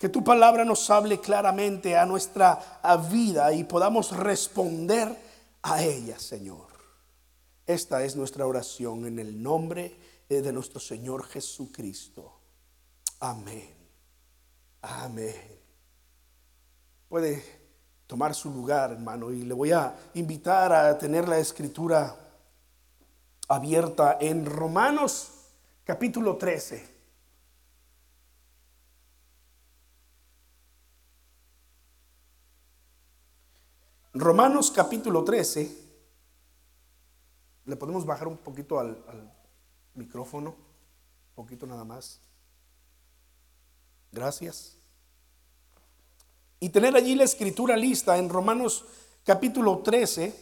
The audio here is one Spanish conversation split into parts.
Que tu palabra nos hable claramente a nuestra vida y podamos responder a ella, Señor. Esta es nuestra oración en el nombre de nuestro Señor Jesucristo. Amén. Amén. Puede tomar su lugar, hermano, y le voy a invitar a tener la escritura abierta en Romanos capítulo 13. Romanos capítulo 13. Le podemos bajar un poquito al, micrófono, un poquito nada más. Gracias. Y tener allí la escritura lista en Romanos capítulo 13,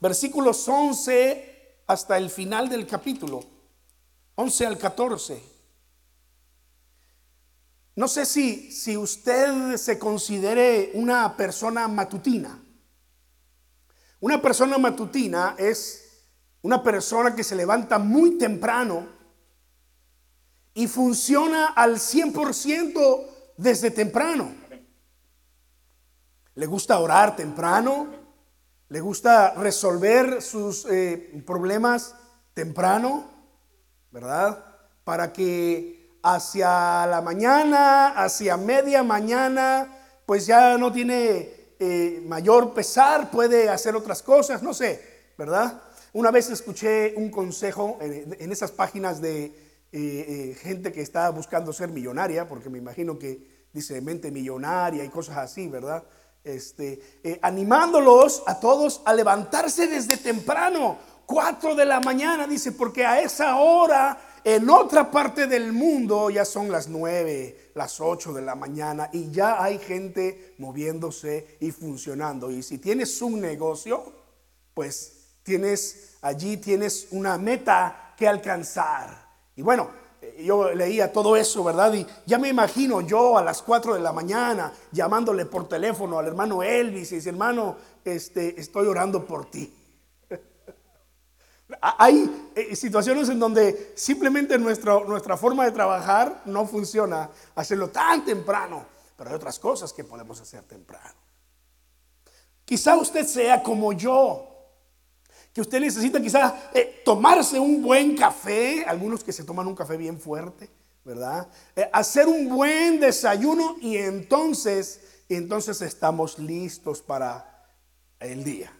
versículos 11 hasta el final del capítulo, 11 al 14. No sé si, si usted se considere una persona matutina. Una persona matutina es una persona que se levanta muy temprano y funciona al 100% desde temprano. Le gusta orar temprano, le gusta resolver sus eh, problemas temprano, ¿verdad? Para que hacia la mañana, hacia media mañana, pues ya no tiene eh, mayor pesar, puede hacer otras cosas, no sé, ¿verdad? Una vez escuché un consejo en esas páginas de eh, gente que está buscando ser millonaria, porque me imagino que dice mente millonaria y cosas así, ¿verdad? Este, eh, animándolos a todos a levantarse desde temprano, 4 de la mañana, dice, porque a esa hora en otra parte del mundo ya son las 9, las 8 de la mañana y ya hay gente moviéndose y funcionando. Y si tienes un negocio, pues tienes allí tienes una meta que alcanzar. Y bueno, eh, yo leía todo eso, ¿verdad? Y ya me imagino yo a las 4 de la mañana llamándole por teléfono al hermano Elvis y dice, hermano, este, estoy orando por ti. Hay eh, situaciones en donde simplemente nuestra, nuestra forma de trabajar no funciona, hacerlo tan temprano, pero hay otras cosas que podemos hacer temprano. Quizá usted sea como yo, que usted necesita quizás eh, tomarse un buen café, algunos que se toman un café bien fuerte, ¿verdad? Eh, hacer un buen desayuno y entonces, entonces estamos listos para el día.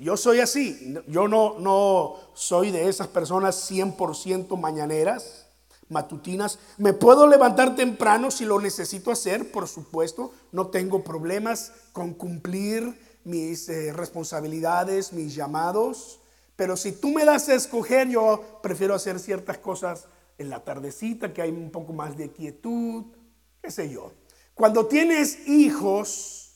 Yo soy así, yo no, no soy de esas personas 100% mañaneras, matutinas. Me puedo levantar temprano si lo necesito hacer, por supuesto. No tengo problemas con cumplir mis eh, responsabilidades, mis llamados. Pero si tú me das a escoger, yo prefiero hacer ciertas cosas en la tardecita, que hay un poco más de quietud, qué sé yo. Cuando tienes hijos,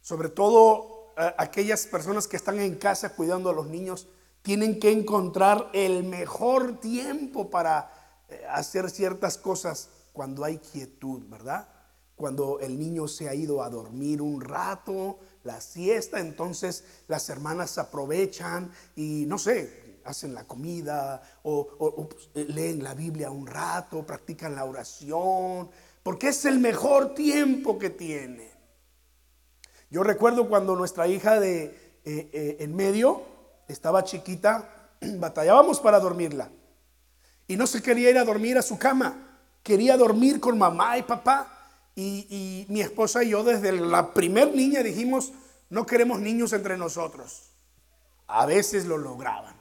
sobre todo aquellas personas que están en casa cuidando a los niños, tienen que encontrar el mejor tiempo para eh, hacer ciertas cosas cuando hay quietud, ¿verdad? Cuando el niño se ha ido a dormir un rato, la siesta, entonces las hermanas aprovechan y no sé, hacen la comida o, pues, eh, leen la Biblia un rato, practican la oración, porque es el mejor tiempo que tienen. Yo recuerdo cuando nuestra hija de eh, eh, en medio estaba chiquita, batallábamos para dormirla y no se quería ir a dormir a su cama, quería dormir con mamá y papá. Y, mi esposa y yo desde la primer niña dijimos, no queremos niños entre nosotros. A veces lo lograban,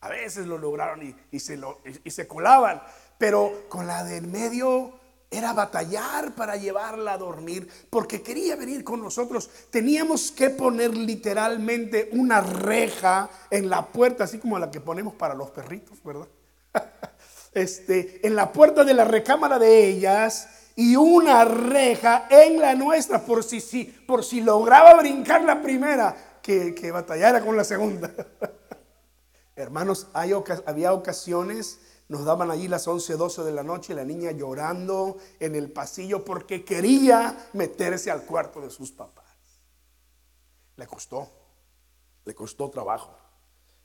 a veces lo lograron y, se, lo, y se colaban, pero con la de en medio era batallar para llevarla a dormir, porque quería venir con nosotros. Teníamos que poner literalmente una reja en la puerta, así como la que ponemos para los perritos, ¿verdad? Este, en la puerta de la recámara de ellas y una reja en la nuestra por si, si, por si lograba brincar la primera, que, que batallara con la segunda. Hermanos, hay, había ocasiones, nos daban allí las 11, 12 de la noche, la niña llorando en el pasillo porque quería meterse al cuarto de sus papás. Le costó, le costó trabajo.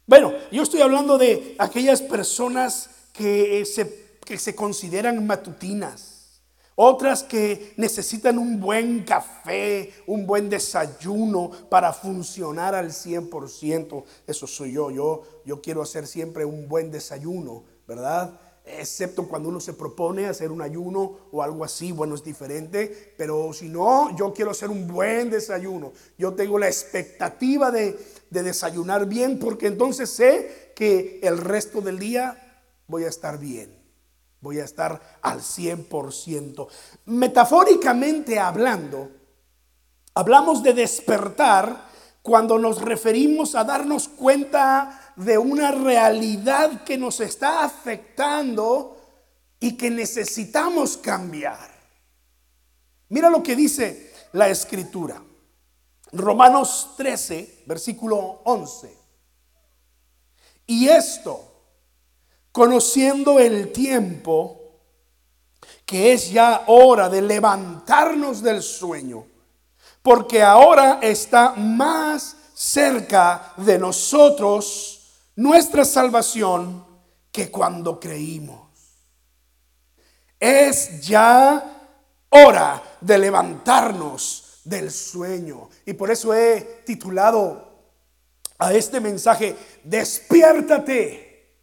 Bueno, yo estoy hablando de aquellas personas que se que se consideran matutinas, otras que necesitan un buen café, un buen desayuno para funcionar al 100%. Eso soy yo, yo, yo quiero hacer siempre un buen desayuno, ¿verdad? excepto cuando uno se propone hacer un ayuno o algo así, bueno, es diferente, pero si no, yo quiero hacer un buen desayuno. Yo tengo la expectativa de, desayunar bien porque entonces sé que el resto del día voy a estar bien, voy a estar al 100%. Metafóricamente hablando, hablamos de despertar cuando nos referimos a darnos cuenta de una realidad que nos está afectando y que necesitamos cambiar. Mira lo que dice la escritura. Romanos 13, versículo 11. Y esto, conociendo el tiempo, que es ya hora de levantarnos del sueño, porque ahora está más cerca de nosotros nuestra salvación que cuando creímos. Es ya hora de levantarnos del sueño. Y por eso he titulado a este mensaje, despiértate,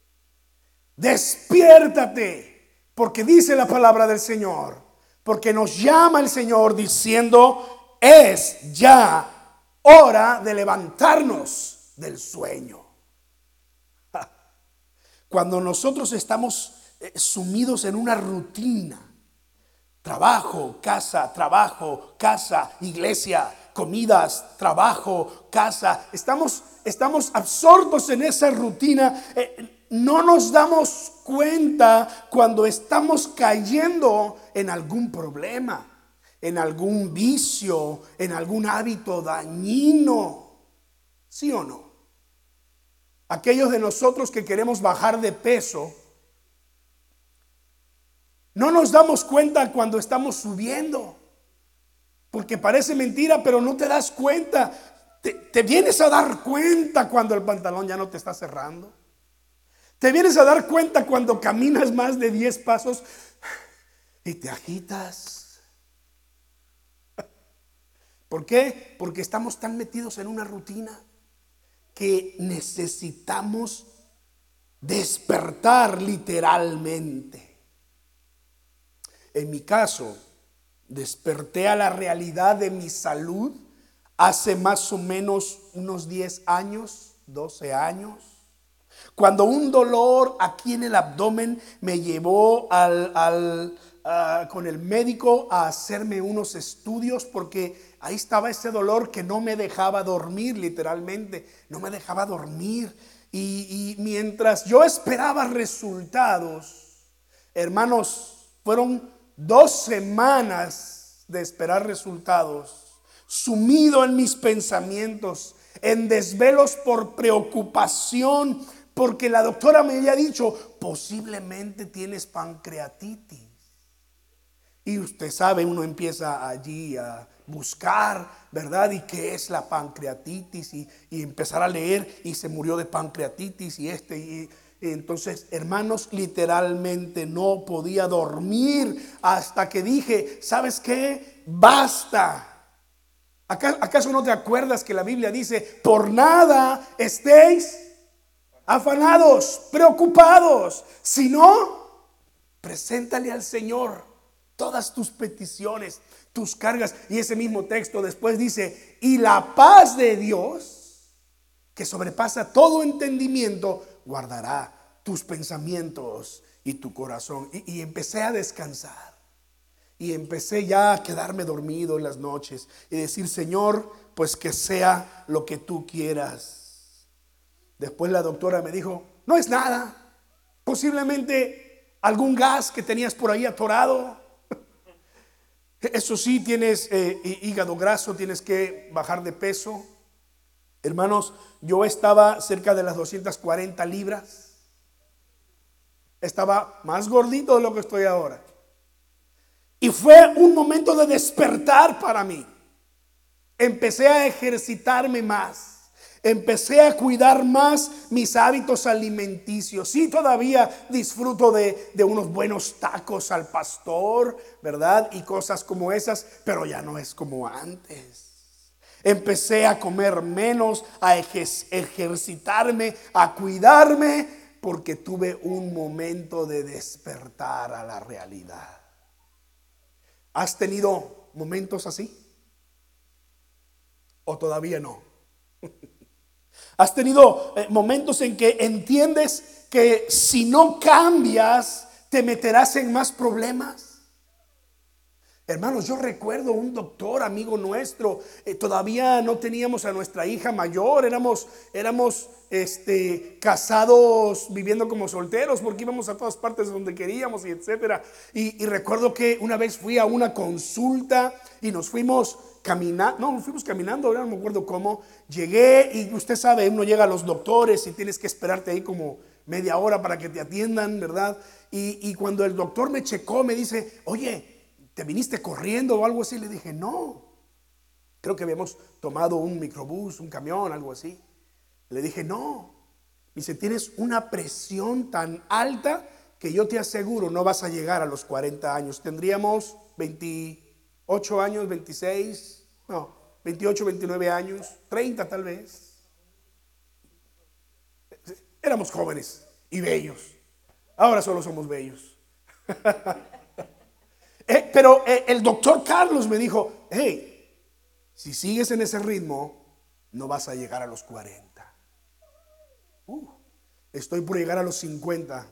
despiértate, porque dice la palabra del Señor, porque nos llama el Señor diciendo, es ya hora de levantarnos del sueño. Cuando nosotros estamos eh, sumidos en una rutina, trabajo, casa, trabajo, casa, iglesia, comidas, trabajo, casa, estamos, estamos absortos en esa rutina. Eh, no nos damos cuenta cuando estamos cayendo en algún problema, en algún vicio, en algún hábito dañino. ¿Sí o no? Aquellos de nosotros que queremos bajar de peso, no nos damos cuenta cuando estamos subiendo. Porque parece mentira, pero no te das cuenta. Te, vienes a dar cuenta cuando el pantalón ya no te está cerrando. Te vienes a dar cuenta cuando caminas más de 10 pasos y te agitas. ¿Por qué? Porque estamos tan metidos en una rutina que necesitamos despertar literalmente. En mi caso, desperté a la realidad de mi salud hace más o menos unos 10 años, 12 años, cuando un dolor aquí en el abdomen me llevó al, con el médico a hacerme unos estudios porque ahí estaba ese dolor que no me dejaba dormir, literalmente, no me dejaba dormir. Y, mientras yo esperaba resultados, hermanos, fueron dos semanas de esperar resultados, sumido en mis pensamientos, en desvelos por preocupación, porque la doctora me había dicho, posiblemente tienes pancreatitis. Y usted sabe, uno empieza allí a buscar, ¿verdad? Y qué es la pancreatitis y, empezar a leer y se murió de pancreatitis y este y, entonces, hermanos, literalmente no podía dormir hasta que dije, ¿sabes qué? Basta. ¿Acaso no te acuerdas que la Biblia dice, por nada estéis afanados, preocupados, sino preséntale al Señor todas tus peticiones, tus cargas. Y ese mismo texto después dice, y la paz de Dios, que sobrepasa todo entendimiento, guardará tus pensamientos y tu corazón. Y, empecé a descansar. Y empecé ya a quedarme dormido en las noches y decir, Señor, pues que sea lo que tú quieras. Después la doctora me dijo, no es nada. Posiblemente algún gas que tenías por ahí atorado eso sí, tienes eh, hígado graso, tienes que bajar de peso. Hermanos, yo estaba cerca de las 240 libras. Estaba más gordito de lo que estoy ahora. Y fue un momento de despertar para mí. Empecé a ejercitarme más. Empecé a cuidar más mis hábitos alimenticios. Sí, todavía disfruto de, unos buenos tacos al pastor, ¿verdad? Y cosas como esas, pero ya no es como antes. Empecé a comer menos, a ejercitarme, a cuidarme, porque tuve un momento de despertar a la realidad. ¿Has tenido momentos así? ¿O todavía no? ¿Has tenido eh, momentos en que entiendes que si no cambias, te meterás en más problemas? Hermanos, yo recuerdo un doctor, amigo nuestro, eh, todavía no teníamos a nuestra hija mayor, éramos, éramos este, casados viviendo como solteros porque íbamos a todas partes donde queríamos y etcétera. Y, recuerdo que una vez fui a una consulta y nos fuimos caminando, no, fuimos caminando, ahora no me acuerdo cómo. Llegué y usted sabe, uno llega a los doctores y tienes que esperarte ahí como media hora para que te atiendan, ¿verdad? Y, y cuando el doctor me checó, me dice, oye, ¿te viniste corriendo o algo así? Le dije, no. Creo que habíamos tomado un microbús, un camión, algo así. Le dije, no. dice, tienes una presión tan alta que yo te aseguro no vas a llegar a los 40 años. Tendríamos 28 años, 26, no, 28, 29 años, 30 tal vez. Éramos jóvenes y bellos. Ahora solo somos bellos. Eh, pero eh, el doctor Carlos me dijo, hey, si sigues en ese ritmo, no vas a llegar a los 40. Uh, estoy por llegar a los 50.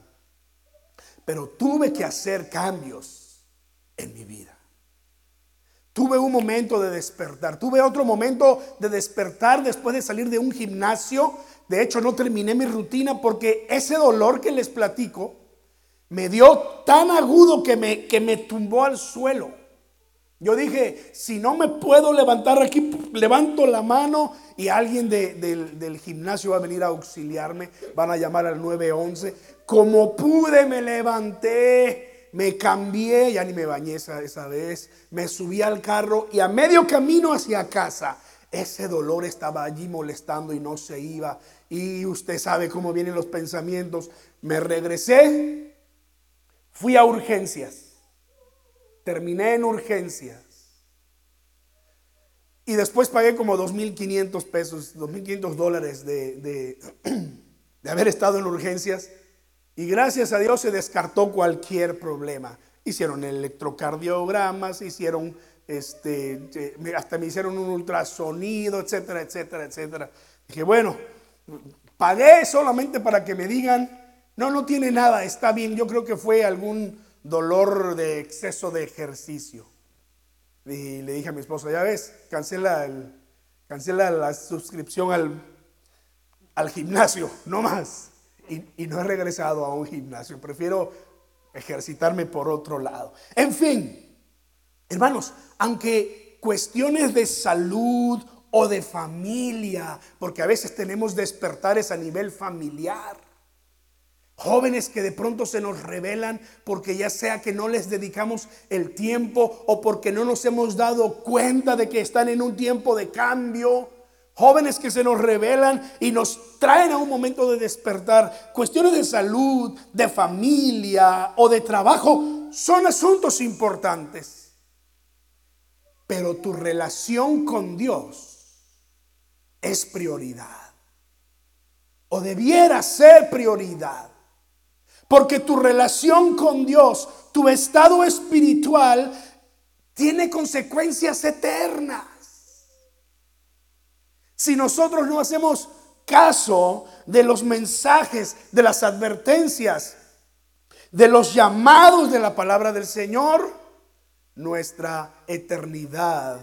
Pero tuve que hacer cambios en mi vida. Tuve un momento de despertar. Tuve otro momento de despertar después de salir de un gimnasio. De hecho, no terminé mi rutina porque ese dolor que les platico, me dio tan agudo que me, que me tumbó al suelo. Yo dije, si no me puedo levantar aquí, levanto la mano y alguien del, gimnasio va a venir a auxiliarme. Van a llamar al 911. Como pude, me levanté, me cambié, ya ni me bañé esa, vez. Me subí al carro y a medio camino hacia casa, ese dolor estaba allí molestando y no se iba. Y usted sabe cómo vienen los pensamientos. Me regresé Fui a urgencias. Terminé en urgencias. Y después pagué como 2.500 pesos, 2.500 dólares de, de, de haber estado en urgencias. Y gracias a Dios se descartó cualquier problema. Hicieron electrocardiogramas, hicieron, este, hasta me hicieron un ultrasonido, etcétera, etcétera, etcétera. Dije, bueno, pagué solamente para que me digan no, no tiene nada, está bien. Yo creo que fue algún dolor de exceso de ejercicio. Y le dije a mi esposa, ya ves, cancela, el, cancela la suscripción al, al gimnasio, no más. Y, no he regresado a un gimnasio, prefiero ejercitarme por otro lado. En fin, hermanos, aunque cuestiones de salud o de familia, porque a veces tenemos despertares a nivel familiar, Jóvenes que de pronto se nos revelan porque ya sea que no les dedicamos el tiempo o porque no nos hemos dado cuenta de que están en un tiempo de cambio. Jóvenes que se nos revelan y nos traen a un momento de despertar. Cuestiones de salud, de familia o de trabajo son asuntos importantes. Pero tu relación con Dios es prioridad. O debiera ser prioridad. Porque tu relación con Dios, tu estado espiritual, tiene consecuencias eternas. Si nosotros no hacemos caso de los mensajes, de las advertencias, de los llamados de la palabra del Señor, nuestra eternidad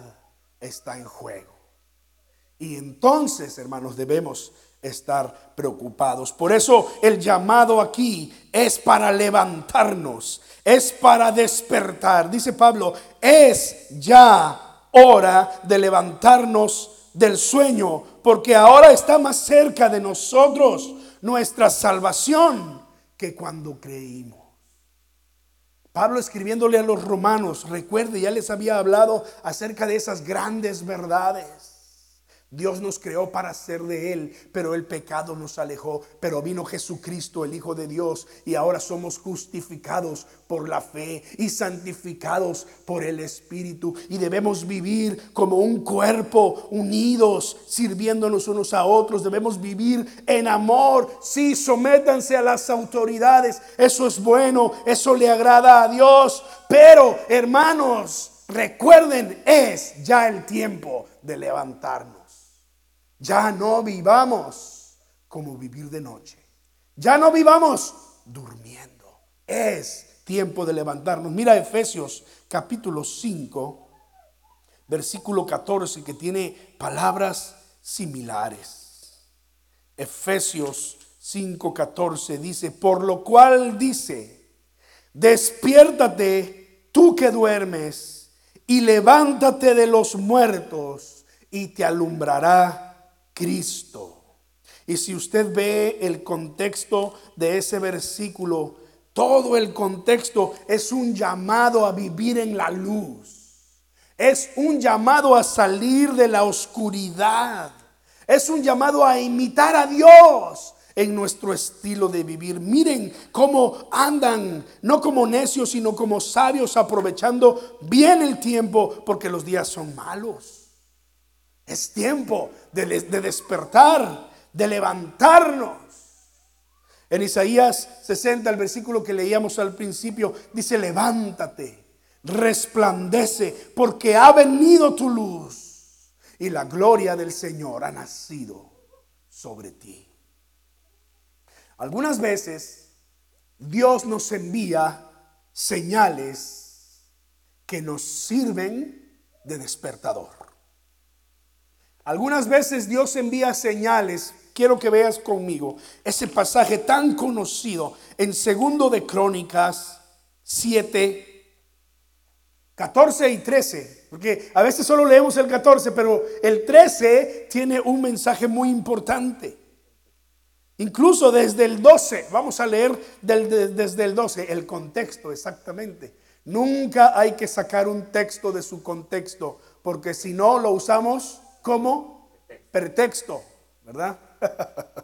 está en juego. Y entonces, hermanos, debemos estar preocupados. Por eso el llamado aquí es para levantarnos, es para despertar. Dice Pablo, es ya hora de levantarnos del sueño, porque ahora está más cerca de nosotros nuestra salvación que cuando creímos. Pablo escribiéndole a los romanos, recuerde, ya les había hablado acerca de esas grandes verdades Dios nos creó para ser de Él, pero el pecado nos alejó. Pero vino Jesucristo, el Hijo de Dios, y ahora somos justificados por la fe y santificados por el Espíritu. Y debemos vivir como un cuerpo, unidos, sirviéndonos unos a otros. Debemos vivir en amor. Sí, sométanse a las autoridades. Eso es bueno, eso le agrada a Dios. Pero, hermanos, recuerden, es ya el tiempo de levantarnos. Ya no vivamos como vivir de noche. Ya no vivamos durmiendo. Es tiempo de levantarnos. Mira Efesios capítulo 5, versículo 14, que tiene palabras similares. Efesios 5:14 dice, por lo cual dice, despiértate tú que duermes y levántate de los muertos y te alumbrará Cristo. Y si usted ve el contexto de ese versículo, todo el contexto es un llamado a vivir en la luz. Es un llamado a salir de la oscuridad. Es un llamado a imitar a Dios en nuestro estilo de vivir. Miren cómo andan, no como necios, sino como sabios, aprovechando bien el tiempo, porque los días son malos. Es tiempo de, despertar, de levantarnos. En Isaías 60, el versículo que leíamos al principio, dice, levántate, resplandece, porque ha venido tu luz y la gloria del Señor ha nacido sobre ti. Algunas veces Dios nos envía señales que nos sirven de despertador. Algunas veces Dios envía señales. Quiero que veas conmigo ese pasaje tan conocido en segundo de Crónicas 7, 14 y 13. Porque a veces solo leemos el 14, pero el 13 tiene un mensaje muy importante. Incluso desde el 12, vamos a leer desde el 12, el contexto exactamente. Nunca hay que sacar un texto de su contexto, porque si no lo usamos como pretexto, ¿verdad?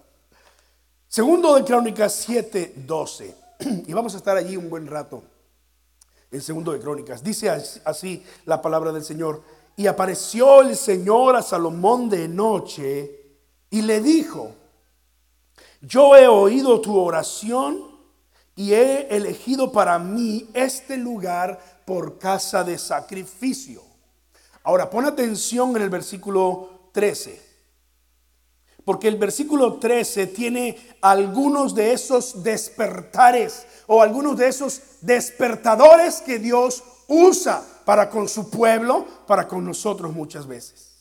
Segundo de Crónicas 7, 12. Y vamos a estar allí un buen rato. En segundo de Crónicas. Dice así la palabra del Señor. Y apareció el Señor a Salomón de noche y le dijo, yo he oído tu oración y he elegido para mí este lugar por casa de sacrificio Ahora, pon atención en el versículo 13. Porque el versículo 13 tiene algunos de esos despertares o algunos de esos despertadores que Dios usa para con su pueblo, para con nosotros muchas veces.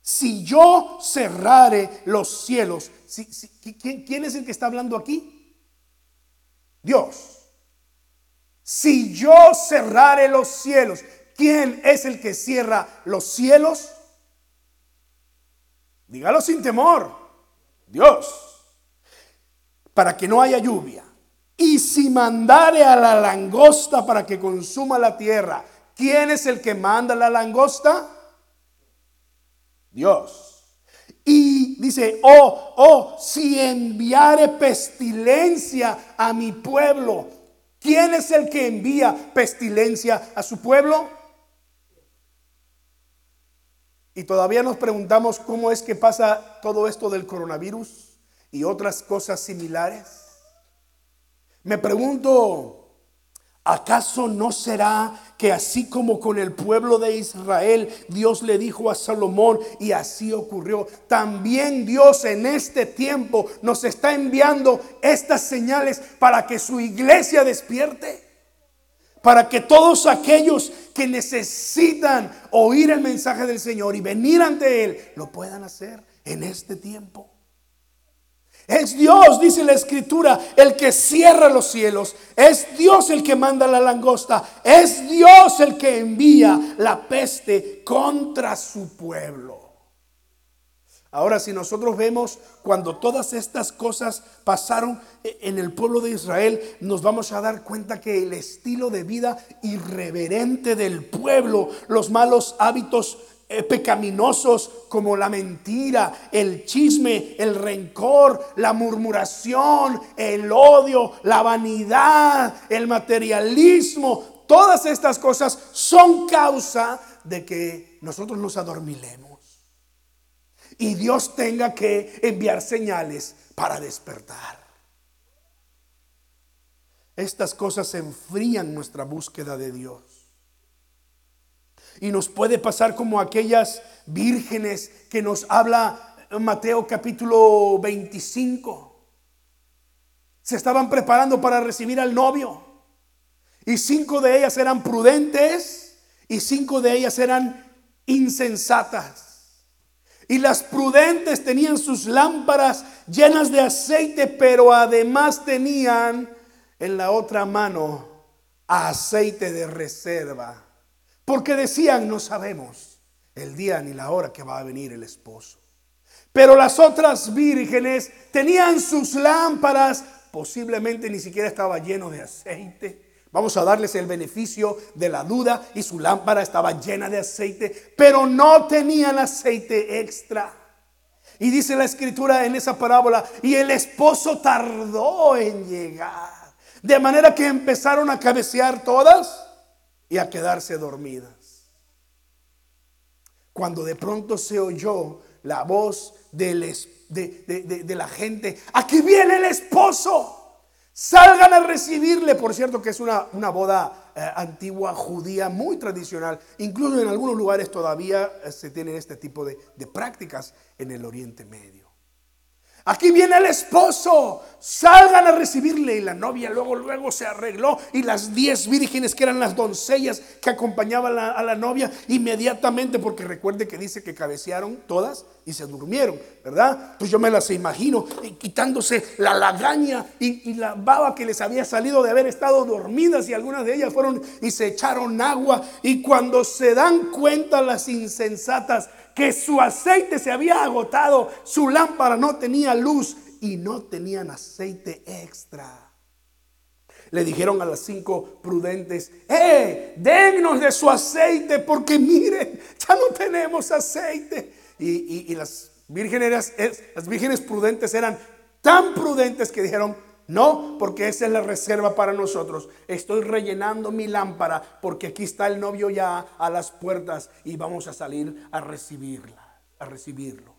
Si yo cerrare los cielos, ¿quién es el que está hablando aquí? Dios. Si yo cerrare los cielos, ¿Quién es el que cierra los cielos? Dígalo sin temor. Dios. Para que no haya lluvia. Y si mandare a la langosta para que consuma la tierra, ¿quién es el que manda la langosta? Dios. Y dice, oh, oh, si enviare pestilencia a mi pueblo, ¿quién es el que envía pestilencia a su pueblo? Y todavía nos preguntamos cómo es que pasa todo esto del coronavirus y otras cosas similares. Me pregunto, ¿acaso no será que así como con el pueblo de Israel Dios le dijo a Salomón y así ocurrió, también Dios en este tiempo nos está enviando estas señales para que su iglesia despierte? Para que todos aquellos que necesitan oír el mensaje del Señor y venir ante Él, lo puedan hacer en este tiempo. Es Dios, dice la escritura, el que cierra los cielos. Es Dios el que manda la langosta. Es Dios el que envía la peste contra su pueblo. Ahora, si nosotros vemos cuando todas estas cosas pasaron en el pueblo de Israel, nos vamos a dar cuenta que el estilo de vida irreverente del pueblo, los malos hábitos eh, pecaminosos como la mentira, el chisme, el rencor, la murmuración, el odio, la vanidad, el materialismo. Todas estas cosas son causa de que nosotros nos adormilemos. Y Dios tenga que enviar señales para despertar. Estas cosas enfrían nuestra búsqueda de Dios. Y nos puede pasar como aquellas vírgenes que nos habla Mateo capítulo 25. Se estaban preparando para recibir al novio. Y cinco de ellas eran prudentes y cinco de ellas eran insensatas. Y las prudentes tenían sus lámparas llenas de aceite, pero además tenían en la otra mano aceite de reserva. Porque decían, no sabemos el día ni la hora que va a venir el esposo. Pero las otras vírgenes tenían sus lámparas, posiblemente ni siquiera estaba lleno de aceite. Vamos a darles el beneficio de la duda y su lámpara estaba llena de aceite, pero no tenían aceite extra. Y dice la escritura en esa parábola, y el esposo tardó en llegar. De manera que empezaron a cabecear todas y a quedarse dormidas. Cuando de pronto se oyó la voz de, de, la gente, aquí viene el esposo. Salgan a recibirle. Por cierto que es una, una boda eh, antigua judía muy tradicional. Incluso en algunos lugares todavía eh, se tienen este tipo de prácticas en el Oriente Medio. Aquí viene el esposo, salgan a recibirle. Y la novia luego, luego se arregló. Y las diez vírgenes que eran las doncellas que acompañaban a la, novia, inmediatamente, porque recuerde que dice que cabecearon todas y se durmieron, ¿verdad? Pues yo me las imagino quitándose la lagaña y, y la baba que les había salido de haber estado dormidas. Y algunas de ellas fueron y se echaron agua. Y cuando se dan cuenta las insensatas, que su aceite se había agotado, su lámpara no tenía luz y no tenían aceite extra. Le dijeron a las cinco prudentes, ¡eh! Dennos de su aceite porque miren, ya no tenemos aceite. Y, las, vírgenes, las vírgenes prudentes eran tan prudentes que dijeron, no, porque esa es la reserva para nosotros. Estoy rellenando mi lámpara porque aquí está el novio ya a las puertas y vamos a salir a recibirla, a recibirlo.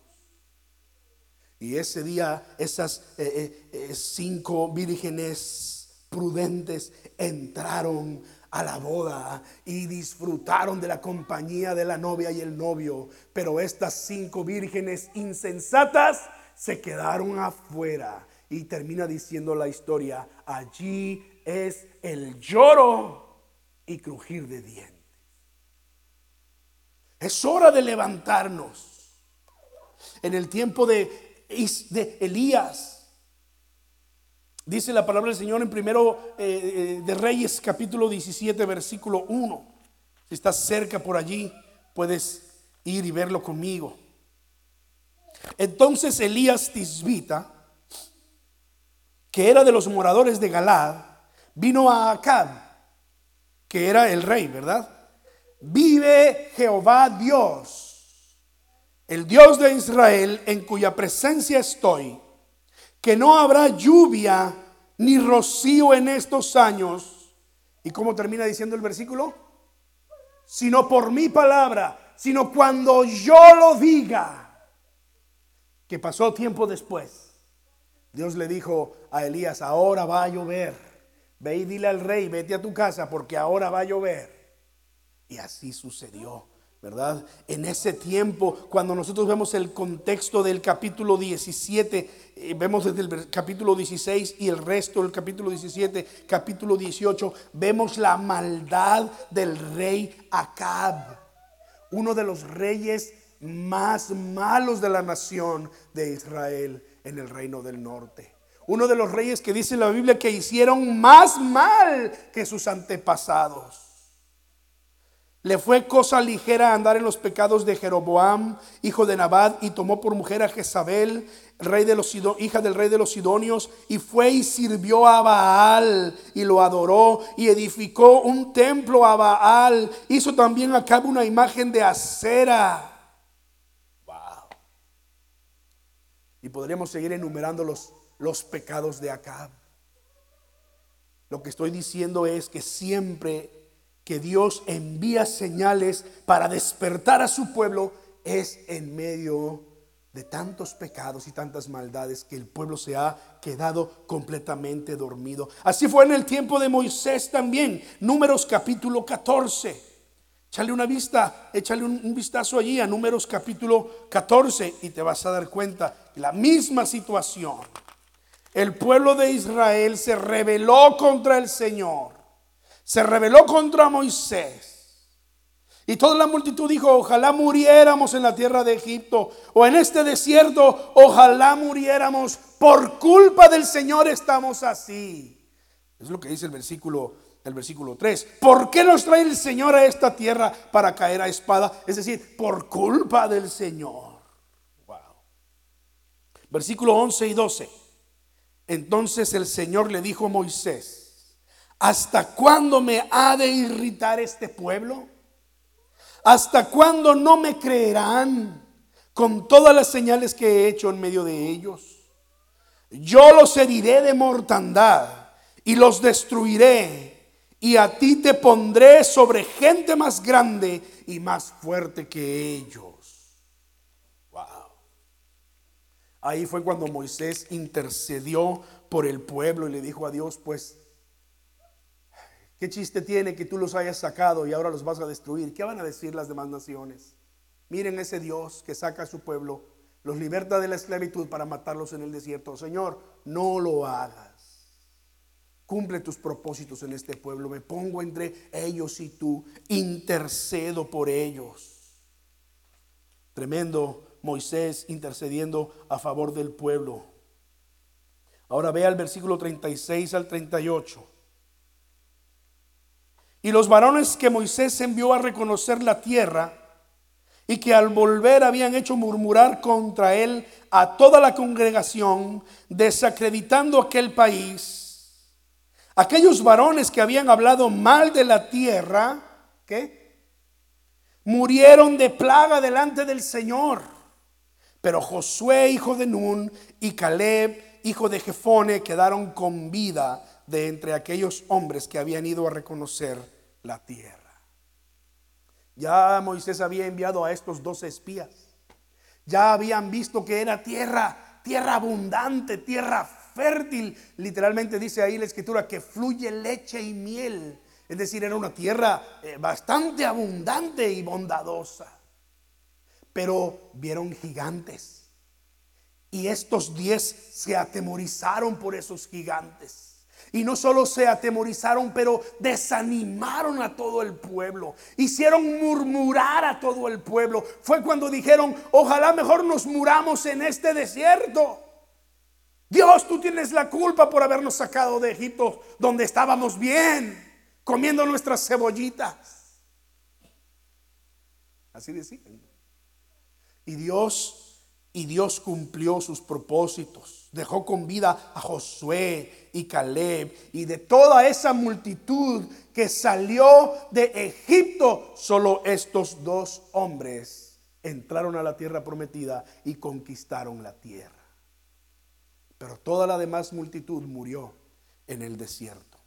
Y ese día esas eh, eh, eh, cinco vírgenes prudentes entraron a la boda y disfrutaron de la compañía de la novia y el novio. Pero estas cinco vírgenes insensatas se quedaron afuera y termina diciendo la historia, allí es el lloro y crujir de dientes. Es hora de levantarnos. En el tiempo de, Elías, dice la palabra del Señor en primero eh, eh, de Reyes capítulo 17 versículo 1. Si estás cerca por allí, puedes ir y verlo conmigo. Entonces Elías Tisbita, que era de los moradores de Galad, vino a Acab, que era el rey, ¿verdad? Vive Jehová Dios, el Dios de Israel, en cuya presencia estoy, que no habrá lluvia ni rocío en estos años. ¿Y cómo termina diciendo el versículo? Sino por mi palabra, sino cuando yo lo diga, que pasó tiempo después Dios le dijo a Elías, ahora va a llover. Ve y dile al rey, vete a tu casa porque ahora va a llover. Y así sucedió, ¿verdad? En ese tiempo, cuando nosotros vemos el contexto del capítulo 17, eh, vemos desde el capítulo 16 y el resto del capítulo 17, capítulo 18, vemos la maldad del rey Acab, uno de los reyes más malos de la nación de Israel en el reino del norte. Uno de los reyes que dice la Biblia que hicieron más mal que sus antepasados. Le fue cosa ligera andar en los pecados de Jeroboam, hijo de Nabat, y tomó por mujer a Jezabel, rey de los, hija del rey de los Sidonios, y fue y sirvió a Baal, y lo adoró, y edificó un templo a Baal. Hizo también acá una imagen de acera. Y podríamos seguir enumerando los, pecados de Acab. Lo que estoy diciendo es que siempre que Dios envía señales para despertar a su pueblo es en medio de tantos pecados y tantas maldades que el pueblo se ha quedado completamente dormido. Así fue en el tiempo de Moisés también, números capítulo 14. Échale una vista, échale un, un, vistazo allí a números capítulo 14 y te vas a dar cuenta, la misma situación. El pueblo de Israel se rebeló contra el Señor se rebeló contra Moisés. Y toda la multitud dijo, ojalá muriéramos en la tierra de Egipto o en este desierto, ojalá muriéramos. Por culpa del Señor estamos así. Es lo que dice el versículo, el versículo 3. ¿Por qué nos trae el Señor a esta tierra para caer a espada? Es decir, por culpa del Señor. Versículo 11 y 12. Entonces el Señor le dijo a Moisés, ¿Hasta cuándo me ha de irritar este pueblo? ¿Hasta cuándo no me creerán con todas las señales que he hecho en medio de ellos? Yo los heriré de mortandad y los destruiré y a ti te pondré sobre gente más grande y más fuerte que ellos. Ahí fue cuando Moisés intercedió por el pueblo y le dijo a Dios, pues ¿Qué chiste tiene que tú los hayas sacado y ahora los vas a destruir? ¿Qué van a decir las demás naciones? Miren ese Dios que saca a su pueblo, los liberta de la esclavitud para matarlos en el desierto. Señor, no lo hagas. Cumple tus propósitos en este pueblo. Me pongo entre ellos y tú. Intercedo por ellos. Tremendo Moisés intercediendo a favor del pueblo. Ahora vea el versículo 36 al 38. Y los varones que Moisés envió a reconocer la tierra y que al volver habían hecho murmurar contra él a toda la congregación, desacreditando aquel país, aquellos varones que habían hablado mal de la tierra, ¿qué? Murieron de plaga delante del Señor. Pero Josué, hijo de Nun, y Caleb, hijo de Jefone, quedaron con vida de entre aquellos hombres que habían ido a reconocer la tierra. Ya Moisés había enviado a estos dos espías. Ya habían visto que era tierra, tierra abundante, tierra fértil. Literalmente dice ahí la escritura que fluye leche y miel. Es decir, era una tierra eh, bastante abundante y bondadosa. Pero vieron gigantes. Y estos diez se atemorizaron por esos gigantes. Y no solo se atemorizaron, pero desanimaron a todo el pueblo. Hicieron murmurar a todo el pueblo. Fue cuando dijeron, ojalá mejor nos muramos en este desierto. Dios, tú tienes la culpa por habernos sacado de Egipto, donde estábamos bien, comiendo nuestras cebollitas. Así decían. Y Dios y Dios cumplió sus propósitos. Dejó con vida a Josué y Caleb y de toda esa multitud que salió de Egipto, solo estos dos hombres entraron a la tierra prometida y conquistaron la tierra. Pero toda la demás multitud murió en el desierto.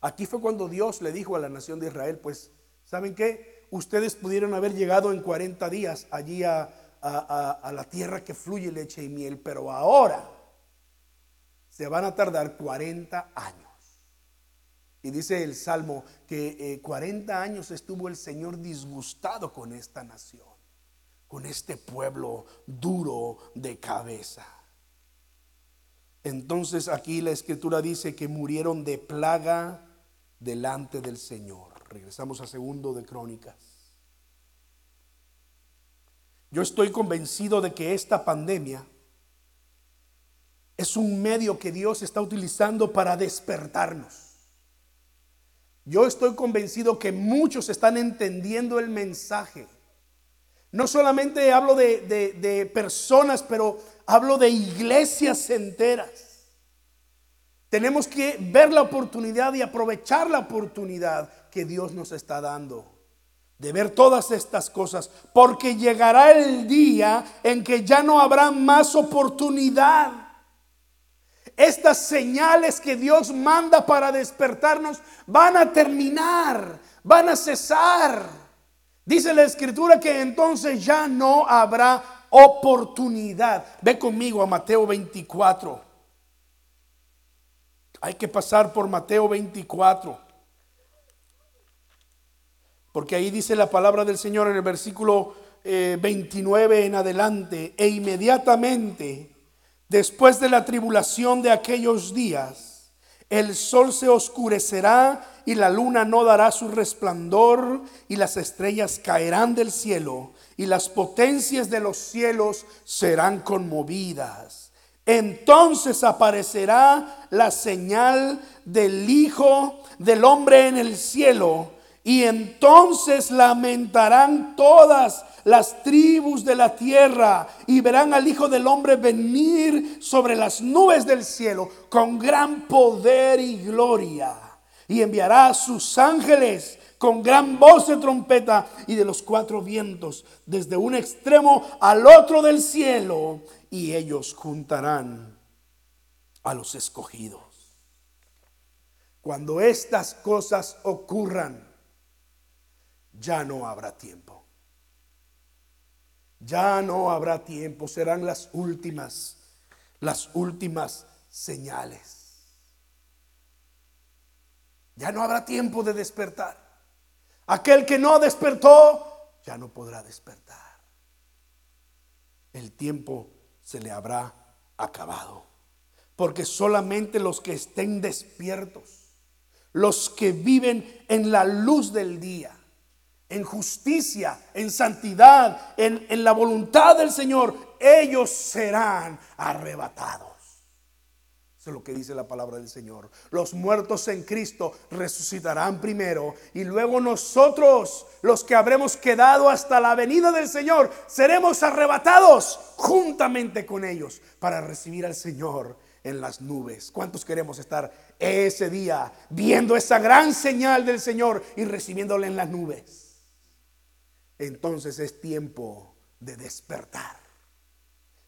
Aquí fue cuando Dios le dijo a la nación de Israel, pues, ¿saben qué? Ustedes pudieron haber llegado en 40 días allí a la tierra que fluye leche y miel, pero ahora se van a tardar 40 años. Y dice el Salmo que 40 eh, años estuvo el Señor disgustado con esta nación, con este pueblo duro de cabeza. Entonces aquí la escritura dice que murieron de plaga delante del Señor. Regresamos a segundo de Crónicas. Yo estoy convencido de que esta pandemia es un medio que Dios está utilizando para despertarnos. Yo estoy convencido que muchos están entendiendo el mensaje. No solamente hablo de, de personas, pero hablo de iglesias enteras. Tenemos que ver la oportunidad y aprovechar la oportunidad Dios nos está dando de ver todas estas cosas, porque llegará el día en que ya no habrá más oportunidad. Estas señales que Dios manda para despertarnos van a terminar, van a cesar. Dice la escritura que entonces ya no habrá oportunidad. Ve conmigo a Mateo 24. Hay que pasar por Mateo 24. Porque ahí dice la palabra del Señor en el versículo 29 eh, en adelante. E inmediatamente, después de la tribulación de aquellos días, el sol se oscurecerá y la luna no dará su resplandor y las estrellas caerán del cielo y las potencias de los cielos serán conmovidas. Entonces aparecerá la señal del Hijo del Hombre en el cielo y entonces lamentarán todas las tribus de la tierra y verán al Hijo del Hombre venir sobre las nubes del cielo con gran poder y gloria. Y enviará a sus ángeles con gran voz de trompeta y de los cuatro vientos, desde un extremo al otro del cielo, y ellos juntarán a los escogidos. Cuando estas cosas ocurran, ya no habrá tiempo. Ya no habrá tiempo, serán las últimas, las últimas señales. Ya no habrá tiempo de despertar. Aquel que no despertó, ya no podrá despertar. El tiempo se le habrá acabado. Porque solamente los que estén despiertos, los que viven en la luz del día, en justicia, en santidad, en, en, la voluntad del Señor, ellos serán arrebatados. Eso es lo que dice la palabra del Señor. Los muertos en Cristo resucitarán primero y luego nosotros, los que habremos quedado hasta la venida del Señor, seremos arrebatados juntamente con ellos para recibir al Señor en las nubes. ¿Cuántos queremos estar ese día viendo esa gran señal del Señor y recibiéndole en las nubes? Entonces es tiempo de despertar.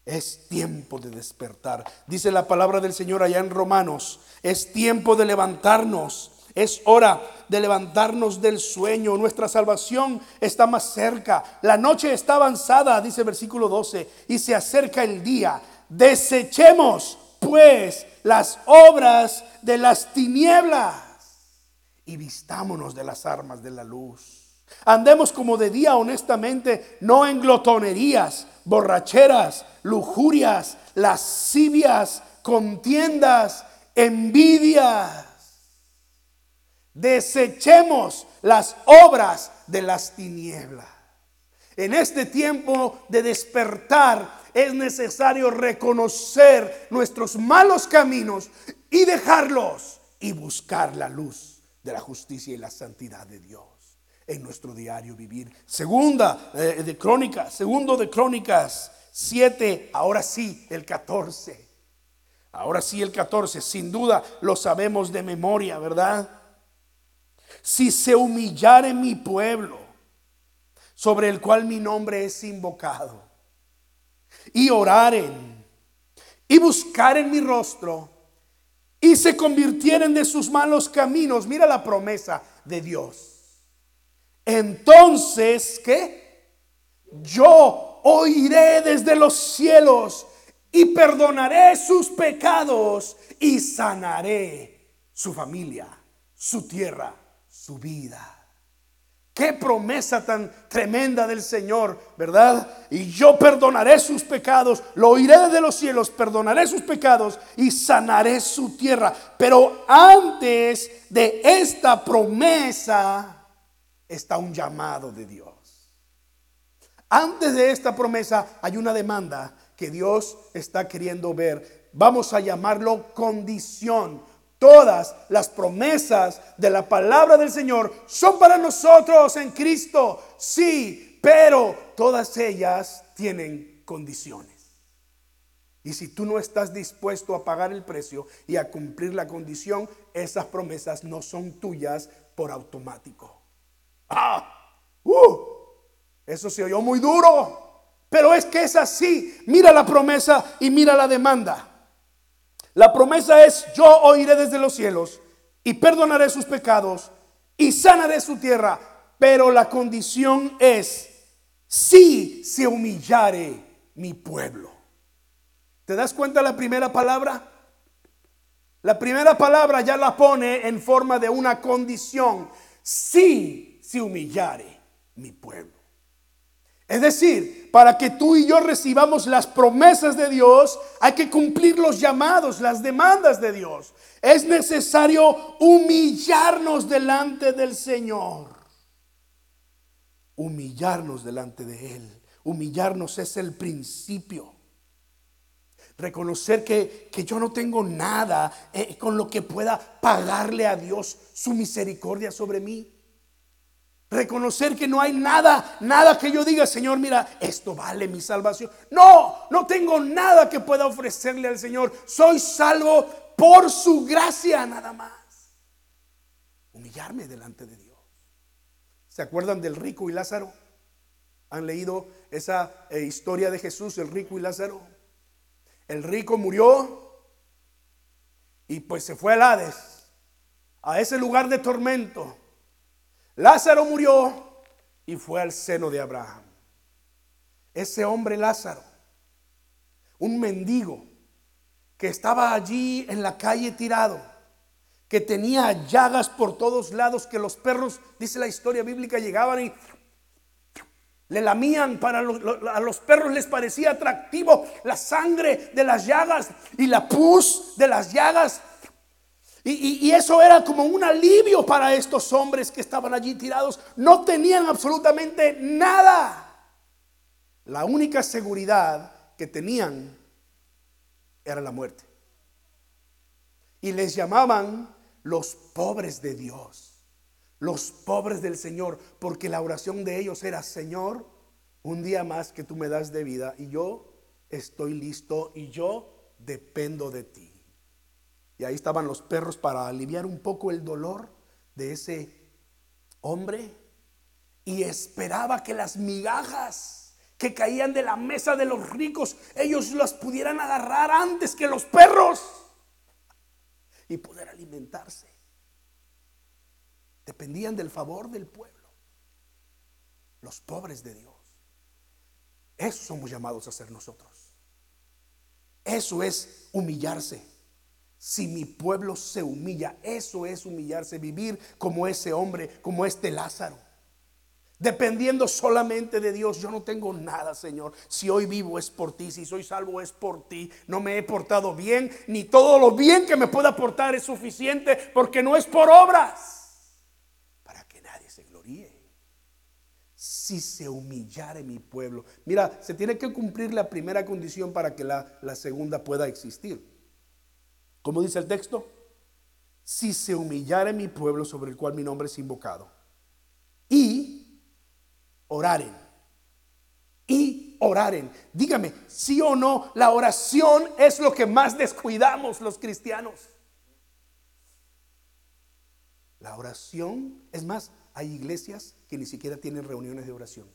Es tiempo de despertar. Dice la palabra del Señor allá en Romanos. Es tiempo de levantarnos. Es hora de levantarnos del sueño. Nuestra salvación está más cerca. La noche está avanzada, dice el versículo 12, y se acerca el día. Desechemos pues las obras de las tinieblas y vistámonos de las armas de la luz. Andemos como de día honestamente, no en glotonerías, borracheras, lujurias, lascivias, contiendas, envidias. Desechemos las obras de las tinieblas. En este tiempo de despertar es necesario reconocer nuestros malos caminos y dejarlos y buscar la luz de la justicia y la santidad de Dios en nuestro diario vivir. Segunda eh, de Crónicas, segundo de Crónicas 7, ahora sí, el 14. Ahora sí, el 14, sin duda lo sabemos de memoria, ¿verdad? Si se humillare mi pueblo, sobre el cual mi nombre es invocado, y oraren, y buscaren mi rostro, y se convirtieren de sus malos caminos, mira la promesa de Dios entonces, ¿qué? Yo oiré desde los cielos y perdonaré sus pecados y sanaré su familia, su tierra, su vida. Qué promesa tan tremenda del Señor, ¿verdad? Y yo perdonaré sus pecados, lo oiré desde los cielos, perdonaré sus pecados y sanaré su tierra. Pero antes de esta promesa, está un llamado de Dios. Antes de esta promesa hay una demanda que Dios está queriendo ver. Vamos a llamarlo condición. Todas las promesas de la palabra del Señor son para nosotros en Cristo, sí, pero todas ellas tienen condiciones. Y si tú no estás dispuesto a pagar el precio y a cumplir la condición, esas promesas no son tuyas por automático. Ah, uh, eso se oyó muy duro, pero es que es así. Mira la promesa y mira la demanda. La promesa es, yo oiré desde los cielos y perdonaré sus pecados y sanaré su tierra. Pero la condición es, si se humillare mi pueblo. ¿Te das cuenta la primera palabra? La primera palabra ya la pone en forma de una condición. Si se humillare mi pueblo. Es decir, para que tú y yo recibamos las promesas de Dios, hay que cumplir los llamados, las demandas de Dios. Es necesario humillarnos delante del Señor. Humillarnos delante de Él. Humillarnos es el principio. Reconocer que, yo no tengo nada eh, con lo que pueda pagarle a Dios su misericordia sobre mí. Reconocer que no hay nada, nada que yo diga, Señor, mira, esto vale mi salvación. No, no tengo nada que pueda ofrecerle al Señor. Soy salvo por su gracia nada más. Humillarme delante de Dios. ¿Se acuerdan del rico y Lázaro? ¿Han leído esa eh, historia de Jesús, el rico y Lázaro? El rico murió y pues se fue al Hades, a ese lugar de tormento Lázaro murió y fue al seno de Abraham. Ese hombre Lázaro, un mendigo que estaba allí en la calle tirado, que tenía llagas por todos lados, que los perros, dice la historia bíblica, llegaban y le lamían, para a los perros les parecía atractivo la sangre de las llagas y la pus de las llagas y, eso era como un alivio para estos hombres que estaban allí tirados. No tenían absolutamente nada. La única seguridad que tenían era la muerte. Y les llamaban los pobres de Dios, los pobres del Señor, porque la oración de ellos era, Señor, un día más que tú me das de vida y yo estoy listo y yo dependo de ti. Y ahí estaban los perros para aliviar un poco el dolor de ese hombre. Y esperaba que las migajas que caían de la mesa de los ricos, ellos las pudieran agarrar antes que los perros y poder alimentarse. Dependían del favor del pueblo, los pobres de Dios. Eso somos llamados a ser nosotros. Eso es humillarse. Si mi pueblo se humilla, eso es humillarse, vivir como ese hombre, como este Lázaro. Dependiendo solamente de Dios, yo no tengo nada, Señor. Si hoy vivo es por ti, si soy salvo es por ti. No me he portado bien, ni todo lo bien que me pueda aportar es suficiente, porque no es por obras, para que nadie se gloríe. Si se humillare mi pueblo. Mira, se tiene que cumplir la primera condición para que la, la segunda pueda existir. ¿Cómo dice el texto? Si se humillare mi pueblo sobre el cual mi nombre es invocado y oraren. Y oraren. Dígame, sí o no, la oración es lo que más descuidamos los cristianos. La oración, es más, hay iglesias que ni siquiera tienen reuniones de oración.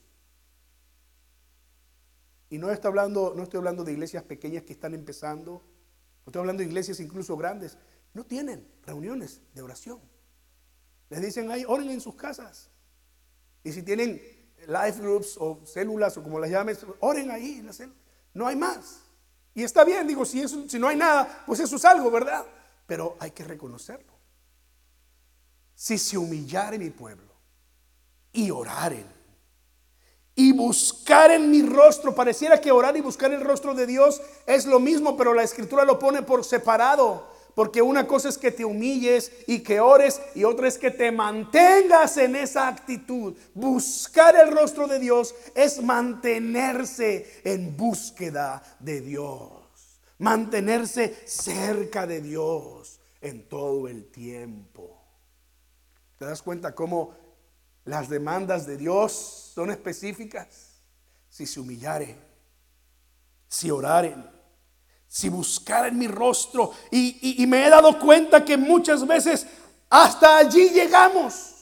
Y no estoy hablando, no estoy hablando de iglesias pequeñas que están empezando Estoy hablando de iglesias incluso grandes. No tienen reuniones de oración. Les dicen ahí, oren en sus casas. Y si tienen life groups o células o como las llames, oren ahí en la célula. No hay más. Y está bien, digo, si, eso, si no hay nada, pues eso es algo, ¿verdad? Pero hay que reconocerlo. Si se humillare mi pueblo y oraren y buscar en mi rostro. Pareciera que orar y buscar el rostro de Dios es lo mismo, pero la escritura lo pone por separado. Porque una cosa es que te humilles y que ores y otra es que te mantengas en esa actitud. Buscar el rostro de Dios es mantenerse en búsqueda de Dios. Mantenerse cerca de Dios en todo el tiempo. ¿Te das cuenta cómo las demandas de Dios son específicas? Si se humillare, si oraren, si buscaren mi rostro. Y, me he dado cuenta que muchas veces hasta allí llegamos.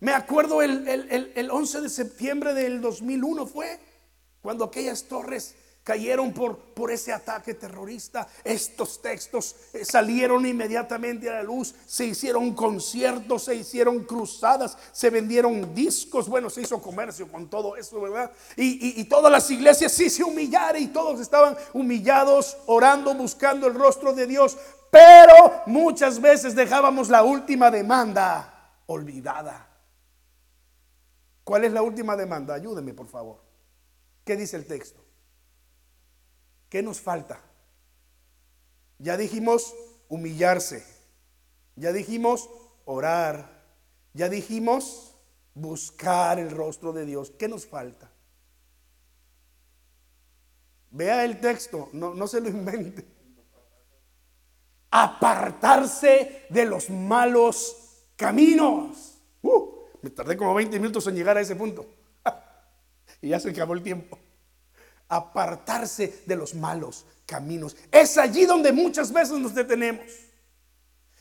Me acuerdo el, el, 11 de septiembre del 2001 fue cuando aquellas torres cayeron por, por ese ataque terrorista. Estos textos eh, salieron inmediatamente a la luz. Se hicieron conciertos, se hicieron cruzadas, se vendieron discos. Bueno, se hizo comercio con todo eso, ¿verdad? Y, y todas las iglesias sí se humillaron y todos estaban humillados, orando, buscando el rostro de Dios. Pero muchas veces dejábamos la última demanda olvidada. ¿Cuál es la última demanda? Ayúdeme, por favor. ¿Qué dice el texto? ¿Qué nos falta? Ya dijimos humillarse. Ya dijimos orar. Ya dijimos buscar el rostro de Dios. ¿Qué nos falta? Vea el texto, no, no se lo invente. Apartarse de los malos caminos. Uh, me tardé como 20 minutos en llegar a ese punto. y ya se acabó el tiempo. Apartarse de los malos caminos. Es allí donde muchas veces nos detenemos.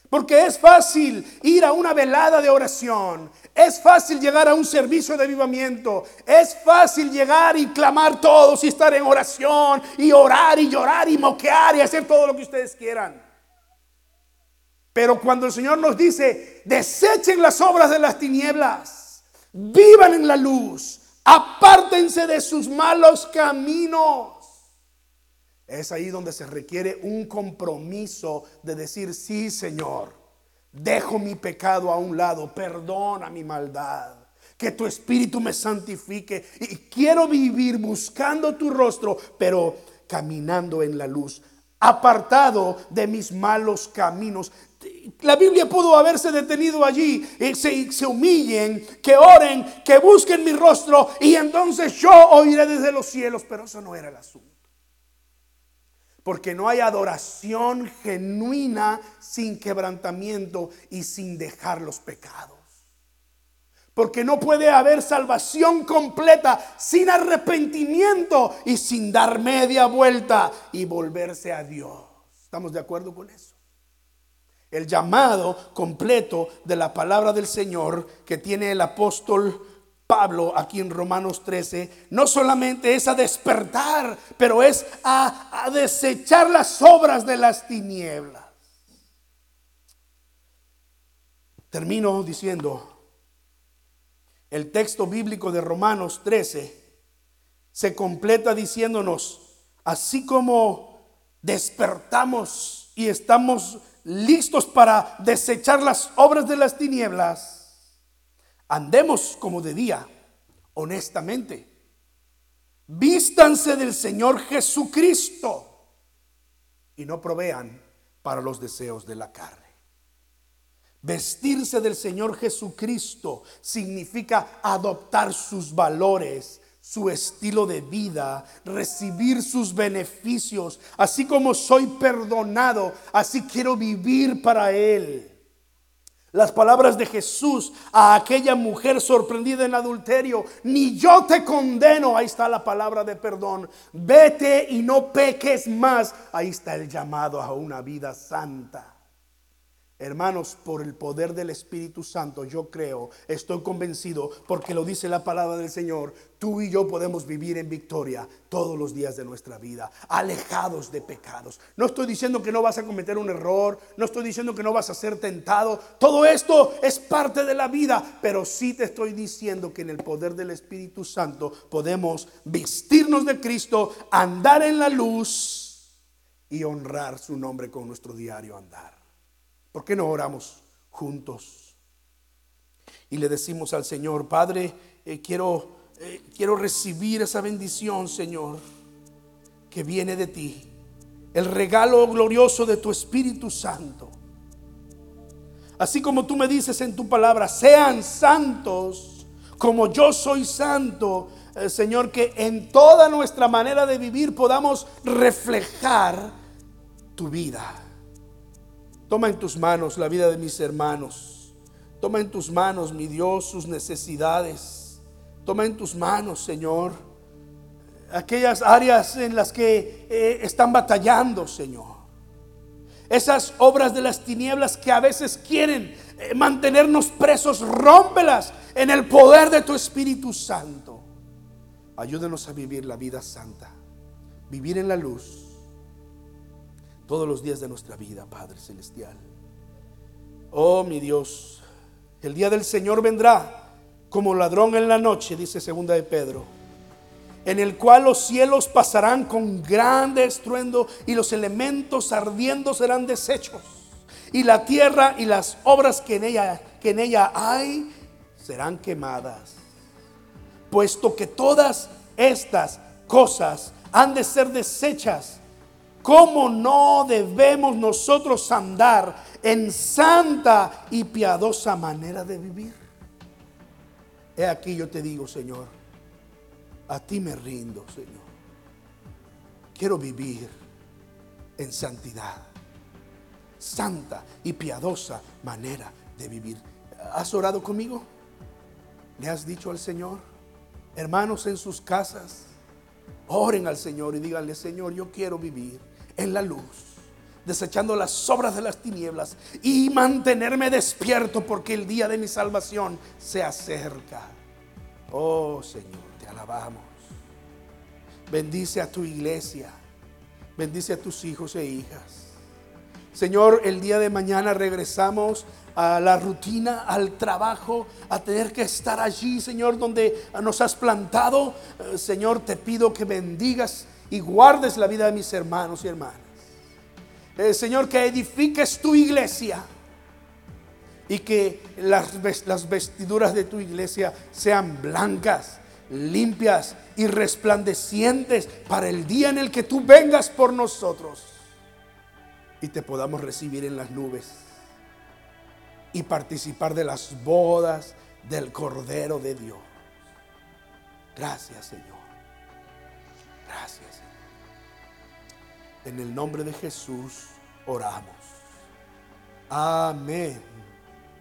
Porque es fácil ir a una velada de oración. Es fácil llegar a un servicio de avivamiento. Es fácil llegar y clamar todos y estar en oración y orar y llorar y moquear y hacer todo lo que ustedes quieran. Pero cuando el Señor nos dice, desechen las obras de las tinieblas, vivan en la luz, apártense de sus malos caminos. Es ahí donde se requiere un compromiso de decir, sí Señor, dejo mi pecado a un lado, perdona mi maldad, que tu espíritu me santifique y quiero vivir buscando tu rostro, pero caminando en la luz apartado de mis malos caminos. La Biblia pudo haberse detenido allí, y se, humillen, que oren, que busquen mi rostro y entonces yo oiré desde los cielos, pero eso no era el asunto. Porque no hay adoración genuina sin quebrantamiento y sin dejar los pecados. Porque no puede haber salvación completa sin arrepentimiento y sin dar media vuelta y volverse a Dios. ¿Estamos de acuerdo con eso? El llamado completo de la palabra del Señor que tiene el apóstol Pablo aquí en Romanos 13, no solamente es a despertar, pero es a, a desechar las obras de las tinieblas. Termino diciendo, el texto bíblico de Romanos 13 se completa diciéndonos, así como despertamos y estamos listos para desechar las obras de las tinieblas, andemos como de día, honestamente. Vístanse del Señor Jesucristo y no provean para los deseos de la carne. Vestirse del Señor Jesucristo significa adoptar sus valores, su estilo de vida, recibir sus beneficios. Así como soy perdonado, así quiero vivir para Él. Las palabras de Jesús a aquella mujer sorprendida en adulterio, ni yo te condeno, ahí está la palabra de perdón, vete y no peques más, ahí está el llamado a una vida santa. Hermanos, por el poder del Espíritu Santo, yo creo, estoy convencido, porque lo dice la palabra del Señor, tú y yo podemos vivir en victoria todos los días de nuestra vida, alejados de pecados. No estoy diciendo que no vas a cometer un error, no estoy diciendo que no vas a ser tentado, todo esto es parte de la vida, pero sí te estoy diciendo que en el poder del Espíritu Santo podemos vestirnos de Cristo, andar en la luz y honrar su nombre con nuestro diario andar. ¿Por qué no oramos juntos? Y le decimos al Señor, Padre, eh, quiero, eh, quiero recibir esa bendición, Señor, que viene de ti. El regalo glorioso de tu Espíritu Santo. Así como tú me dices en tu palabra, sean santos como yo soy santo, eh, Señor, que en toda nuestra manera de vivir podamos reflejar tu vida. Toma en tus manos la vida de mis hermanos. Toma en tus manos, mi Dios, sus necesidades. Toma en tus manos, Señor, aquellas áreas en las que eh, están batallando, Señor. Esas obras de las tinieblas que a veces quieren eh, mantenernos presos, rómpelas en el poder de tu Espíritu Santo. Ayúdanos a vivir la vida santa, vivir en la luz todos los días de nuestra vida, Padre Celestial. Oh, mi Dios, el día del Señor vendrá como ladrón en la noche, dice segunda de Pedro, en el cual los cielos pasarán con grande estruendo y los elementos ardiendo serán deshechos y la tierra y las obras que en ella que en ella hay serán quemadas. Puesto que todas estas cosas han de ser deshechas, ¿Cómo no debemos nosotros andar en santa y piadosa manera de vivir? He aquí yo te digo, Señor, a ti me rindo, Señor. Quiero vivir en santidad, santa y piadosa manera de vivir. ¿Has orado conmigo? ¿Le has dicho al Señor? Hermanos en sus casas, oren al Señor y díganle, Señor, yo quiero vivir en la luz, desechando las obras de las tinieblas y mantenerme despierto porque el día de mi salvación se acerca. Oh Señor, te alabamos. Bendice a tu iglesia, bendice a tus hijos e hijas. Señor, el día de mañana regresamos a la rutina, al trabajo, a tener que estar allí, Señor, donde nos has plantado. Eh, Señor, te pido que bendigas y guardes la vida de mis hermanos y hermanas. Eh, Señor, que edifiques tu iglesia y que las, las vestiduras de tu iglesia sean blancas, limpias y resplandecientes para el día en el que tú vengas por nosotros y te podamos recibir en las nubes y participar de las bodas del Cordero de Dios. Gracias, Señor. Gracias. En el nombre de Jesús oramos. Amén.